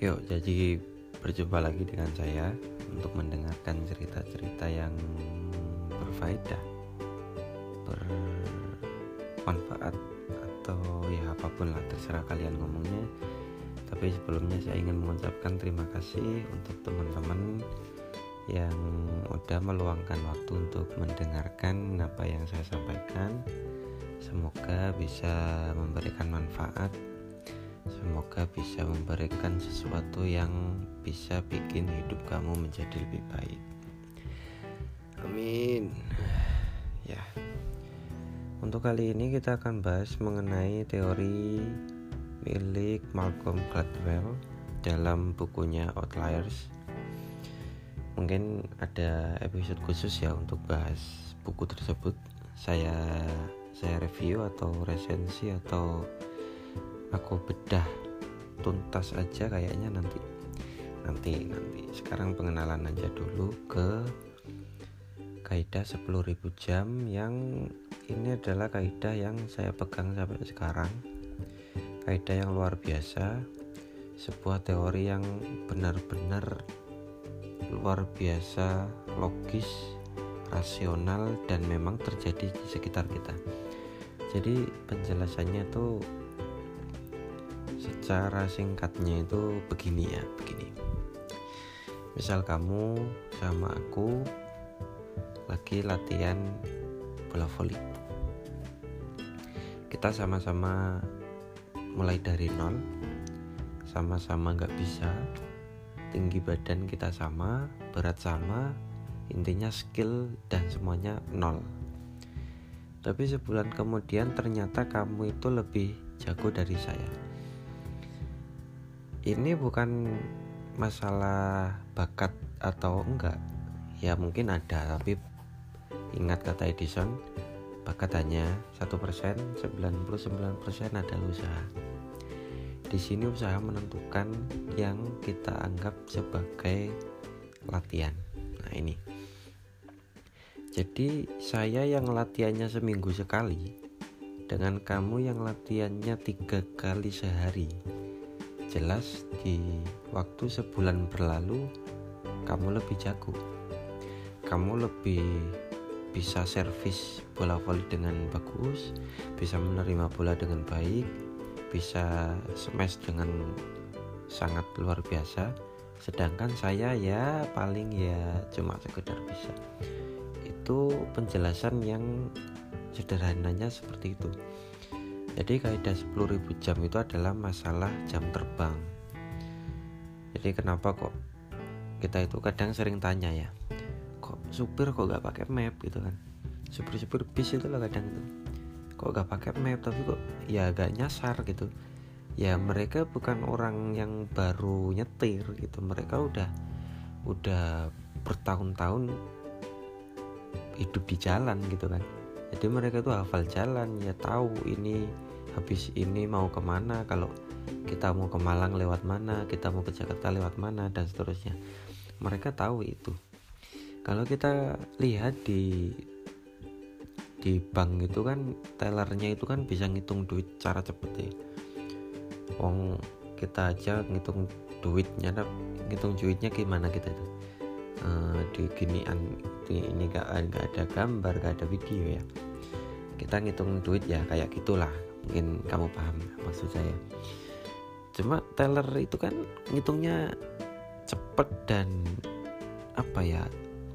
Yuk, jadi berjumpa lagi dengan saya untuk mendengarkan cerita-cerita yang berfaedah, bermanfaat atau ya apa pun lah terserah kalian ngomongnya. Tapi sebelumnya saya ingin mengucapkan terima kasih untuk teman-teman yang udah meluangkan waktu untuk mendengarkan apa yang saya sampaikan. Semoga bisa memberikan manfaat Semoga bisa memberikan sesuatu yang bisa bikin hidup kamu menjadi lebih baik. Amin. Ya. Untuk kali ini kita akan bahas mengenai teori milik Malcolm Gladwell dalam bukunya Outliers. Mungkin ada episode khusus ya untuk bahas buku tersebut. Saya saya review atau resensi atau aku bedah tuntas aja kayaknya nanti. Nanti nanti. Sekarang pengenalan aja dulu ke kaidah 10.000 jam yang ini adalah kaidah yang saya pegang sampai sekarang. Kaidah yang luar biasa. Sebuah teori yang benar-benar luar biasa logis rasional dan memang terjadi di sekitar kita. Jadi penjelasannya tuh secara singkatnya itu begini ya begini. Misal kamu sama aku lagi latihan bola voli. Kita sama-sama mulai dari nol sama-sama nggak bisa tinggi badan kita sama berat sama intinya skill dan semuanya nol. Tapi sebulan kemudian ternyata kamu itu lebih jago dari saya ini bukan masalah bakat atau enggak. Ya mungkin ada tapi ingat kata Edison bakat hanya satu persen 99% adalah usaha. Di sini usaha menentukan yang kita anggap sebagai latihan. Nah ini. Jadi saya yang latihannya seminggu sekali dengan kamu yang latihannya tiga kali sehari jelas di waktu sebulan berlalu kamu lebih jago. Kamu lebih bisa servis bola voli dengan bagus bisa menerima bola dengan baik bisa smash dengan sangat luar biasa. Sedangkan saya ya paling ya cuma sekedar bisa. Itu penjelasan yang sederhananya seperti itu jadi kaidah 10.000 jam itu adalah masalah jam terbang. Jadi kenapa kok kita itu kadang sering tanya ya kok supir kok gak pakai map? gitu kan. Supir-supir bis itu lah kadang itu kok gak pakai map tapi kok ya agak nyasar? gitu. Ya mereka bukan orang yang baru nyetir gitu. Mereka udah udah bertahun-tahun hidup di jalan gitu kan. Jadi mereka tuh hafal jalan ya tahu ini habis ini mau ke mana kalau kita mau ke Malang lewat mana kita mau ke Jakarta lewat mana dan seterusnya. Mereka tahu itu. Kalau kita lihat di di bank itu kan tellernya itu kan bisa ngitung duit cara cepet ya. Wong kita aja ngitung duitnya ngitung duitnya gimana kita itu? Uh, di ginian ini gak, gak ada gambar gak ada video ya. Kita ngitung duit ya kayak gitulah mungkin kamu paham maksud saya. Cuma teller itu kan ngitungnya cepet dan apa ya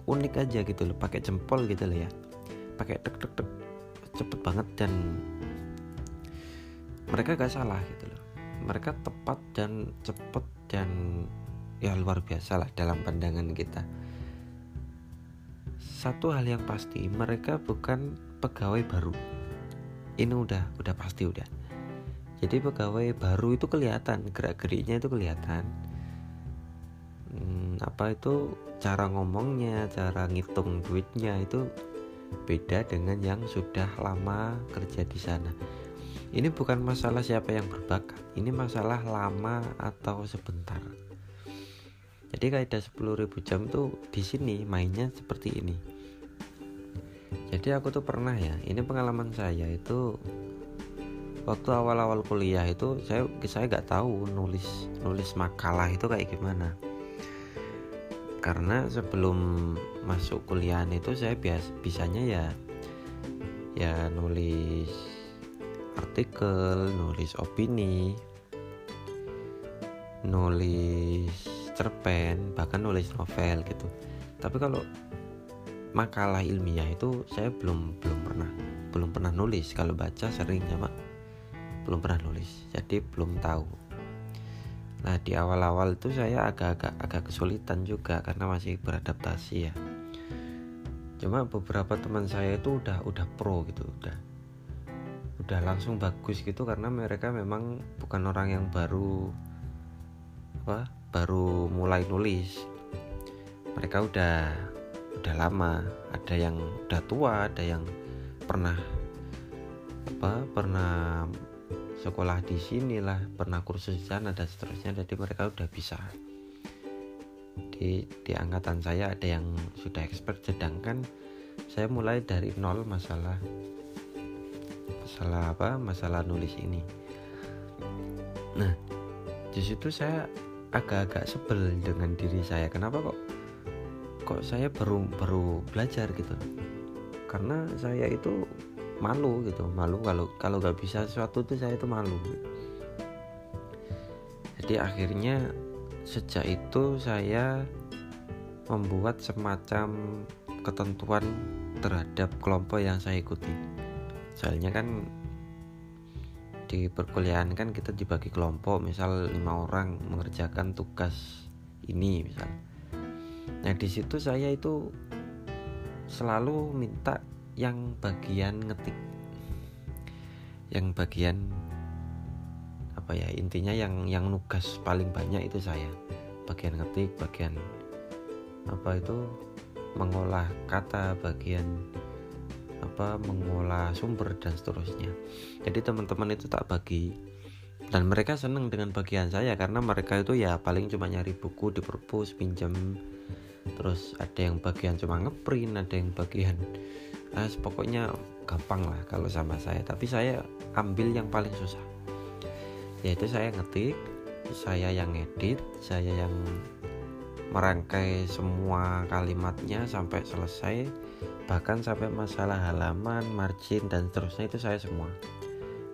unik aja gitu loh. Pakai jempol gitu loh ya. Pakai tek tek tek cepet banget dan mereka gak salah gitu loh. Mereka tepat dan cepet dan ya luar biasa lah dalam pandangan kita. Satu hal yang pasti mereka bukan pegawai baru ini udah udah pasti udah. Jadi pegawai baru itu kelihatan gerak geriknya itu kelihatan. Hmm, apa itu cara ngomongnya cara ngitung duitnya itu beda dengan yang sudah lama kerja di sana. Ini bukan masalah siapa yang berbakat ini masalah lama atau sebentar. Jadi kaidah 10.000 jam tuh di sini mainnya seperti ini jadi aku tuh pernah ya ini pengalaman saya itu waktu awal-awal kuliah itu saya saya nggak tahu nulis nulis makalah itu kayak gimana. Karena sebelum masuk kuliah itu saya bias bisanya ya ya nulis artikel nulis opini nulis cerpen bahkan nulis novel gitu. Tapi kalau makalah ilmiah itu saya belum belum pernah belum pernah nulis kalau baca sering cuma belum pernah nulis jadi belum tahu Nah di awal-awal itu saya agak-agak agak kesulitan juga karena masih beradaptasi ya. Cuma beberapa teman saya itu udah udah pro gitu, udah udah langsung bagus gitu karena mereka memang bukan orang yang baru apa baru mulai nulis. Mereka udah udah lama, ada yang udah tua, ada yang pernah apa pernah sekolah di sini lah pernah kursus di sana dan seterusnya. Jadi mereka udah bisa. Di di angkatan saya ada yang sudah expert sedangkan saya mulai dari nol masalah masalah apa masalah nulis ini. Nah di situ saya agak-agak sebel dengan diri saya. Kenapa kok kok saya baru baru belajar gitu. Karena saya itu malu gitu malu kalau kalau nggak bisa sesuatu tuh saya itu malu jadi akhirnya sejak itu saya membuat semacam ketentuan terhadap kelompok yang saya ikuti. Soalnya kan di perkuliahan kan kita dibagi kelompok misal lima orang mengerjakan tugas ini misal nah di situ saya itu selalu minta yang bagian ngetik. Yang bagian apa ya intinya yang yang nugas paling banyak itu saya. Bagian ngetik bagian apa itu mengolah kata bagian apa mengolah sumber dan seterusnya. Jadi teman-teman itu tak bagi. Dan mereka senang dengan bagian saya karena mereka itu ya paling cuma nyari buku di perpus pinjam terus ada yang bagian cuma ngeprint ada yang bagian eh, pokoknya gampang lah kalau sama saya. Tapi saya ambil yang paling susah. Yaitu saya ngetik saya yang edit saya yang merangkai semua kalimatnya sampai selesai bahkan sampai masalah halaman margin dan seterusnya itu saya semua.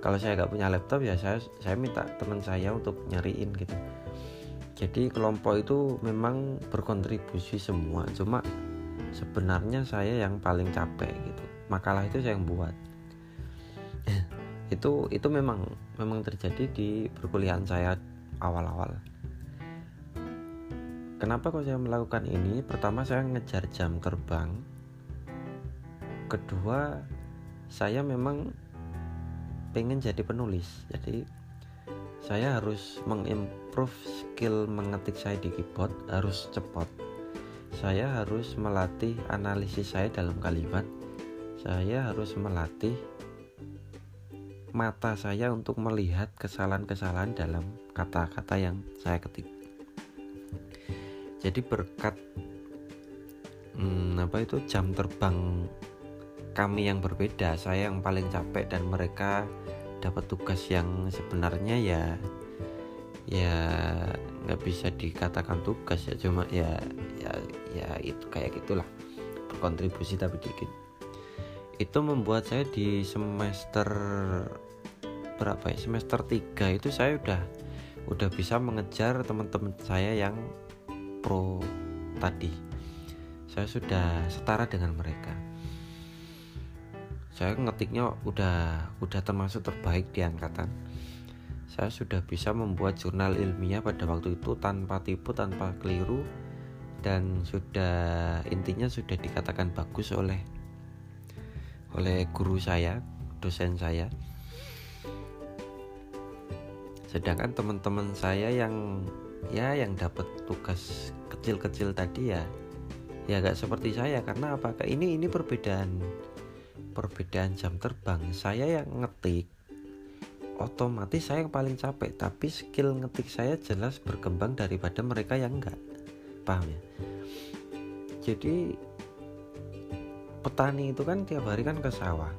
Kalau saya nggak punya laptop ya saya saya minta teman saya untuk nyariin gitu jadi kelompok itu memang berkontribusi semua. Cuma sebenarnya saya yang paling capek gitu. Makalah itu saya yang buat. Itu itu memang memang terjadi di perkuliahan saya awal-awal. Kenapa kok saya melakukan ini? Pertama saya ngejar jam terbang kedua saya memang pengen jadi penulis. Jadi saya harus mengimprove skill mengetik saya di keyboard harus cepat. Saya harus melatih analisis saya dalam kalimat. Saya harus melatih mata saya untuk melihat kesalahan-kesalahan dalam kata-kata yang saya ketik. Jadi berkat hmm, apa itu jam terbang kami yang berbeda saya yang paling capek dan mereka dapat tugas yang sebenarnya ya ya nggak bisa dikatakan tugas ya cuma ya ya ya itu kayak gitulah berkontribusi tapi dikit. Itu membuat saya di semester berapa ya? Semester 3 itu saya udah udah bisa mengejar teman-teman saya yang pro tadi. Saya sudah setara dengan mereka saya ngetiknya udah udah termasuk terbaik di angkatan. Saya sudah bisa membuat jurnal ilmiah pada waktu itu tanpa tipu tanpa keliru dan sudah intinya sudah dikatakan bagus oleh oleh guru saya dosen saya. Sedangkan teman-teman saya yang ya yang dapat tugas kecil-kecil tadi ya ya gak seperti saya. Karena apakah ini ini perbedaan perbedaan jam terbang saya yang ngetik otomatis saya yang paling capek tapi skill ngetik saya jelas berkembang daripada mereka yang enggak. Paham ya? Jadi petani itu kan tiap hari kan ke sawah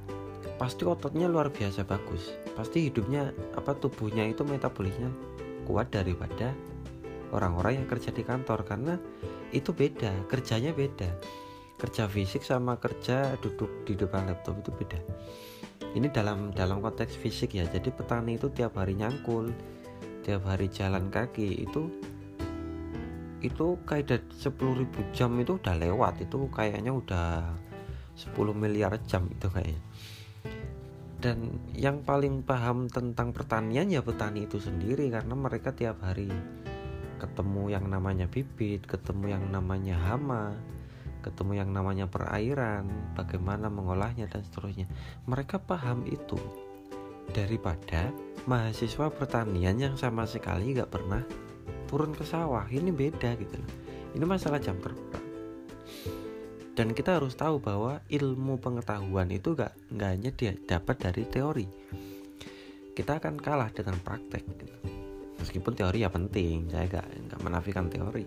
pasti ototnya luar biasa bagus pasti hidupnya apa tubuhnya itu metabolisnya kuat daripada orang-orang yang kerja di kantor karena itu beda kerjanya beda kerja fisik sama kerja duduk di depan laptop itu beda. Ini dalam dalam konteks fisik ya. Jadi petani itu tiap hari nyangkul tiap hari jalan kaki itu itu kayak 10.000 jam itu udah lewat. Itu kayaknya udah 10 miliar jam itu kayaknya. Dan yang paling paham tentang pertanian ya petani itu sendiri. Karena mereka tiap hari ketemu yang namanya bibit, ketemu yang namanya hama, ketemu yang namanya perairan, bagaimana mengolahnya dan seterusnya. Mereka paham itu daripada mahasiswa pertanian yang sama sekali gak pernah turun ke sawah. Ini beda gitu loh. Ini masalah jam terbang dan kita harus tahu bahwa ilmu pengetahuan itu gak, gak hanya dia dapat dari teori kita akan kalah dengan praktek gitu. meskipun teori ya penting saya gak, gak menafikan teori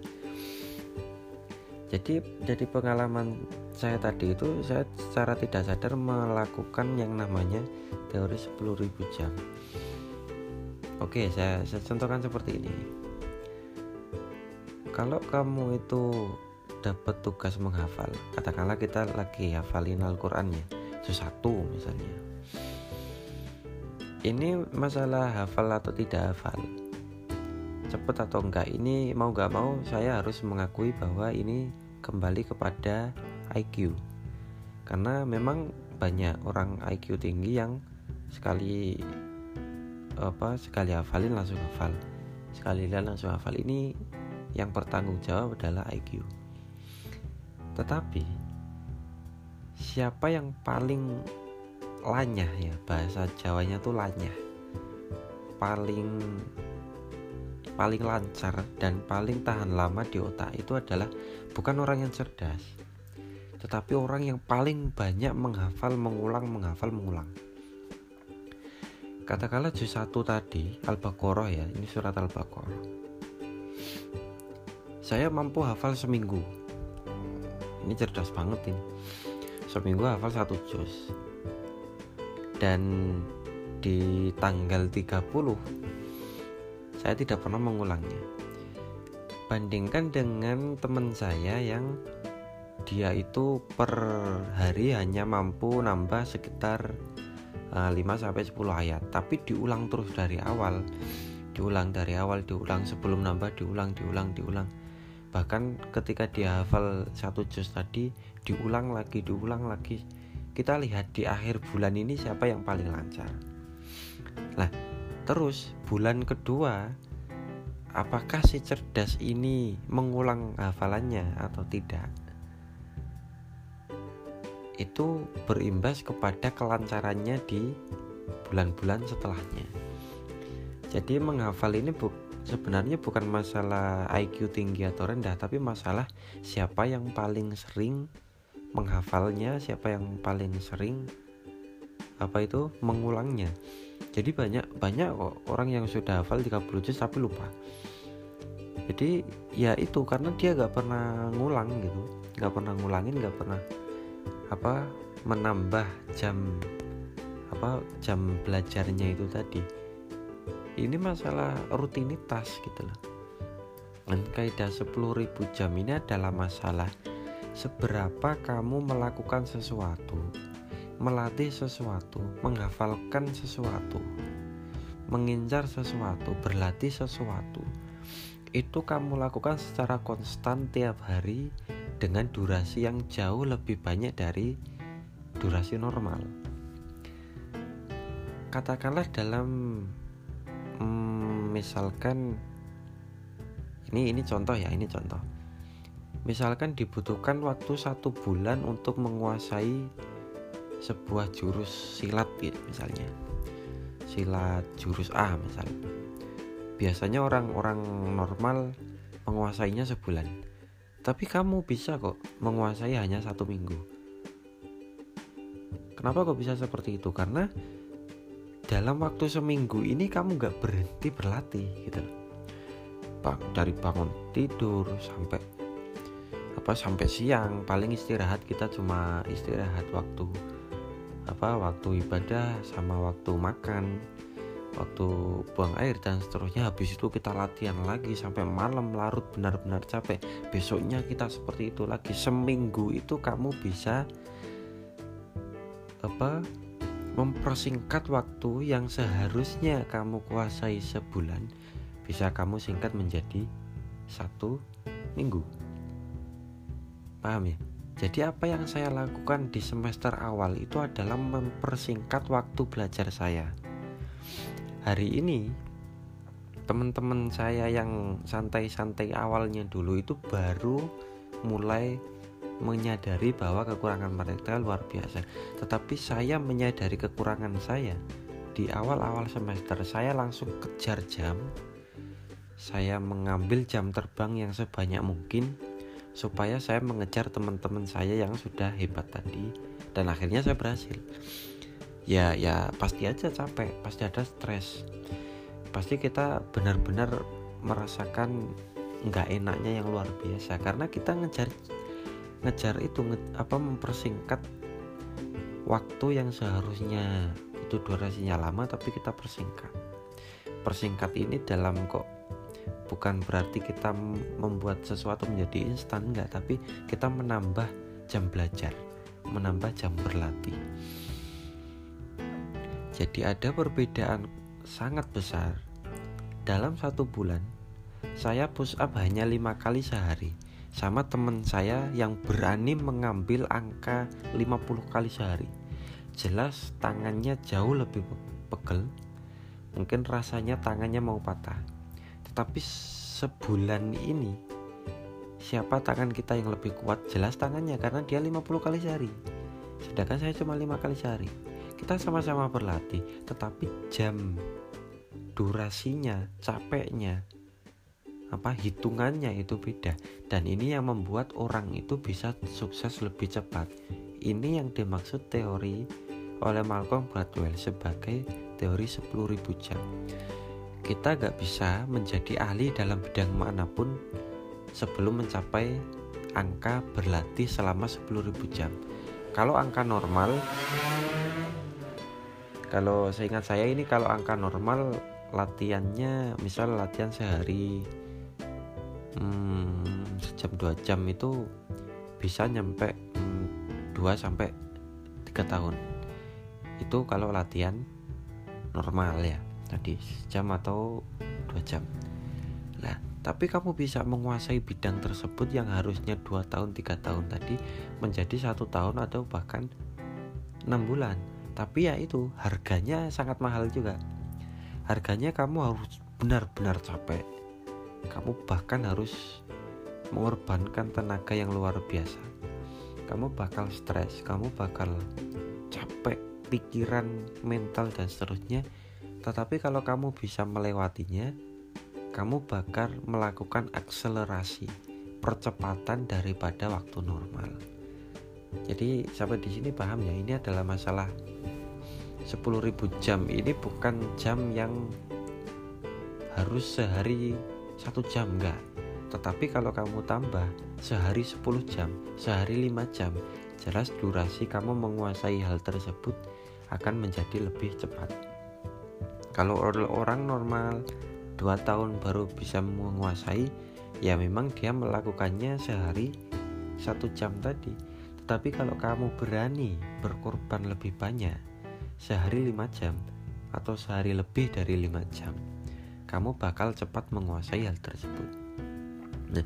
jadi jadi pengalaman saya tadi itu saya secara tidak sadar melakukan yang namanya teori 10.000 jam. Oke saya, saya contohkan seperti ini. Kalau kamu itu dapat tugas menghafal katakanlah kita lagi hafalin Al-Quran ya sesuatu misalnya. Ini masalah hafal atau tidak hafal? Cepet atau enggak? Ini mau gak mau saya harus mengakui bahwa ini kembali kepada IQ karena memang banyak orang IQ tinggi yang sekali apa sekali hafalin langsung hafal. Sekali lihat langsung hafal. Ini yang bertanggung jawab adalah IQ tetapi siapa yang paling lanyah ya? Bahasa Jawanya tuh lanyah. Paling paling lancar dan paling tahan lama di otak itu adalah bukan orang yang cerdas tetapi orang yang paling banyak menghafal mengulang menghafal mengulang. Katakanlah juz 1 tadi Al-Baqarah ya ini surat Al-Baqarah. Saya mampu hafal seminggu. Ini cerdas banget ini. Seminggu hafal satu juz. Dan di tanggal 30 saya tidak pernah mengulangnya bandingkan dengan teman saya yang dia itu per hari hanya mampu nambah sekitar 5 eh, sampai 10 ayat. Tapi diulang terus dari awal. Diulang dari awal diulang sebelum nambah diulang diulang diulang. Bahkan ketika dia hafal satu juz tadi diulang lagi diulang lagi. Kita lihat di akhir bulan ini siapa yang paling lancar. Nah terus bulan kedua apakah si cerdas ini mengulang hafalannya atau tidak? Itu berimbas kepada kelancarannya di bulan-bulan setelahnya. Jadi menghafal ini bu sebenarnya bukan masalah IQ tinggi atau rendah tapi masalah siapa yang paling sering menghafalnya siapa yang paling sering apa itu mengulangnya jadi banyak banyak kok orang yang sudah hafal 30 juz tapi lupa. Jadi ya itu karena dia gak pernah ngulang gitu. Gak pernah ngulangin gak pernah apa menambah jam apa jam belajarnya itu tadi. Ini masalah rutinitas gitu loh. Dan kaidah 10.000 jam ini adalah masalah seberapa kamu melakukan sesuatu melatih sesuatu menghafalkan sesuatu mengincar sesuatu berlatih sesuatu itu kamu lakukan secara konstan tiap hari dengan durasi yang jauh lebih banyak dari durasi normal. Katakanlah dalam hmm, misalkan ini ini contoh ya ini contoh. Misalkan dibutuhkan waktu satu bulan untuk menguasai sebuah jurus silat gitu misalnya. Silat jurus A misalnya biasanya orang-orang normal menguasainya sebulan. Tapi kamu bisa kok menguasai hanya satu minggu. Kenapa kok bisa seperti itu? Karena dalam waktu seminggu ini kamu gak berhenti berlatih gitu. Dari bangun tidur sampai apa sampai siang paling istirahat kita cuma istirahat waktu apa waktu ibadah sama waktu makan waktu buang air dan seterusnya. Habis itu kita latihan lagi sampai malam larut benar-benar capek. Besoknya kita seperti itu lagi. Seminggu itu kamu bisa apa mempersingkat waktu yang seharusnya kamu kuasai sebulan bisa kamu singkat menjadi satu minggu. Paham ya jadi apa yang saya lakukan di semester awal itu adalah mempersingkat waktu belajar saya hari ini teman-teman saya yang santai-santai awalnya dulu itu baru mulai menyadari bahwa kekurangan mereka luar biasa. Tetapi saya menyadari kekurangan saya di awal-awal semester saya langsung kejar jam. Saya mengambil jam terbang yang sebanyak mungkin supaya saya mengejar teman-teman saya yang sudah hebat tadi. Dan akhirnya saya berhasil. Ya ya pasti aja capek pasti ada stres. Pasti kita benar-benar merasakan nggak enaknya yang luar biasa. Karena kita ngejar ngejar itu nge, apa mempersingkat waktu yang seharusnya. Itu durasinya lama tapi kita persingkat. Persingkat ini dalam kok bukan berarti kita membuat sesuatu menjadi instan enggak tapi kita menambah jam belajar menambah jam berlatih jadi ada perbedaan sangat besar. Dalam satu bulan, saya push up hanya lima kali sehari sama teman saya yang berani mengambil angka 50 kali sehari. Jelas tangannya jauh lebih pegel. Mungkin rasanya tangannya mau patah. Tetapi sebulan ini siapa tangan kita yang lebih kuat? Jelas tangannya karena dia 50 kali sehari. Sedangkan saya cuma lima kali sehari kita sama-sama berlatih tetapi jam durasinya capeknya apa hitungannya itu beda dan ini yang membuat orang itu bisa sukses lebih cepat ini yang dimaksud teori oleh Malcolm Gladwell sebagai teori 10.000 jam kita gak bisa menjadi ahli dalam bidang mana pun sebelum mencapai angka berlatih selama 10.000 jam. Kalau angka normal kalau seingat saya ini kalau angka normal latihannya misal latihan sehari hmm, sejam dua jam itu bisa nyampe hmm, 2 sampai 3 tahun. Itu kalau latihan normal ya tadi jam atau dua jam. Nah tapi kamu bisa menguasai bidang tersebut yang harusnya dua tahun tiga tahun tadi menjadi satu tahun atau bahkan enam bulan. Tapi ya itu harganya sangat mahal juga. Harganya kamu harus benar-benar capek. Kamu bahkan harus mengorbankan tenaga yang luar biasa. Kamu bakal stres kamu bakal capek pikiran mental dan seterusnya tetapi kalau kamu bisa melewatinya kamu bakal melakukan akselerasi percepatan daripada waktu normal. Jadi sampai di sini paham ya? Ini adalah masalah 10.000 jam. Ini bukan jam yang harus sehari satu jam enggak. Tetapi kalau kamu tambah sehari 10 jam sehari 5 jam jelas durasi kamu menguasai hal tersebut akan menjadi lebih cepat kalau orang normal 2 tahun baru bisa menguasai ya memang dia melakukannya sehari satu jam tadi. Tetapi kalau kamu berani berkorban lebih banyak sehari 5 jam atau sehari lebih dari 5 jam kamu bakal cepat menguasai hal tersebut. Nah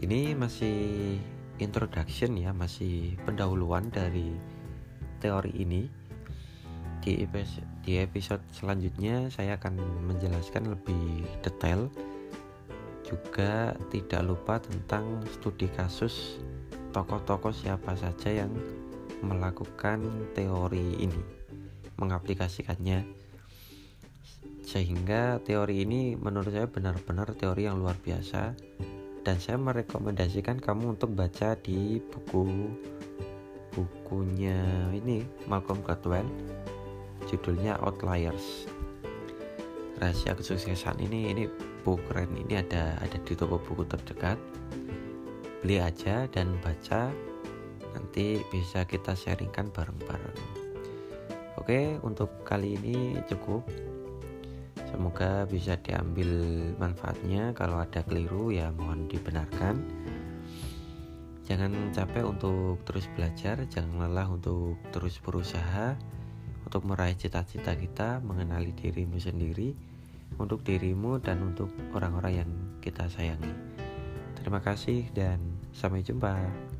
ini masih introduction ya masih pendahuluan dari teori ini di episode, di episode selanjutnya saya akan menjelaskan lebih detail juga tidak lupa tentang studi kasus tokoh-tokoh siapa saja yang melakukan teori ini, mengaplikasikannya. Sehingga teori ini menurut saya benar-benar teori yang luar biasa dan saya merekomendasikan kamu untuk baca di buku bukunya ini Malcolm Gladwell judulnya Outliers. Rahasia kesuksesan ini ini buku keren ini ada ada di toko buku terdekat beli aja dan baca nanti bisa kita sharingkan bareng-bareng Oke, untuk kali ini cukup. Semoga bisa diambil manfaatnya. Kalau ada keliru, ya mohon dibenarkan. Jangan capek untuk terus belajar, jangan lelah untuk terus berusaha untuk meraih cita-cita kita, mengenali dirimu sendiri, untuk dirimu dan untuk orang-orang yang kita sayangi. Terima kasih dan sampai jumpa.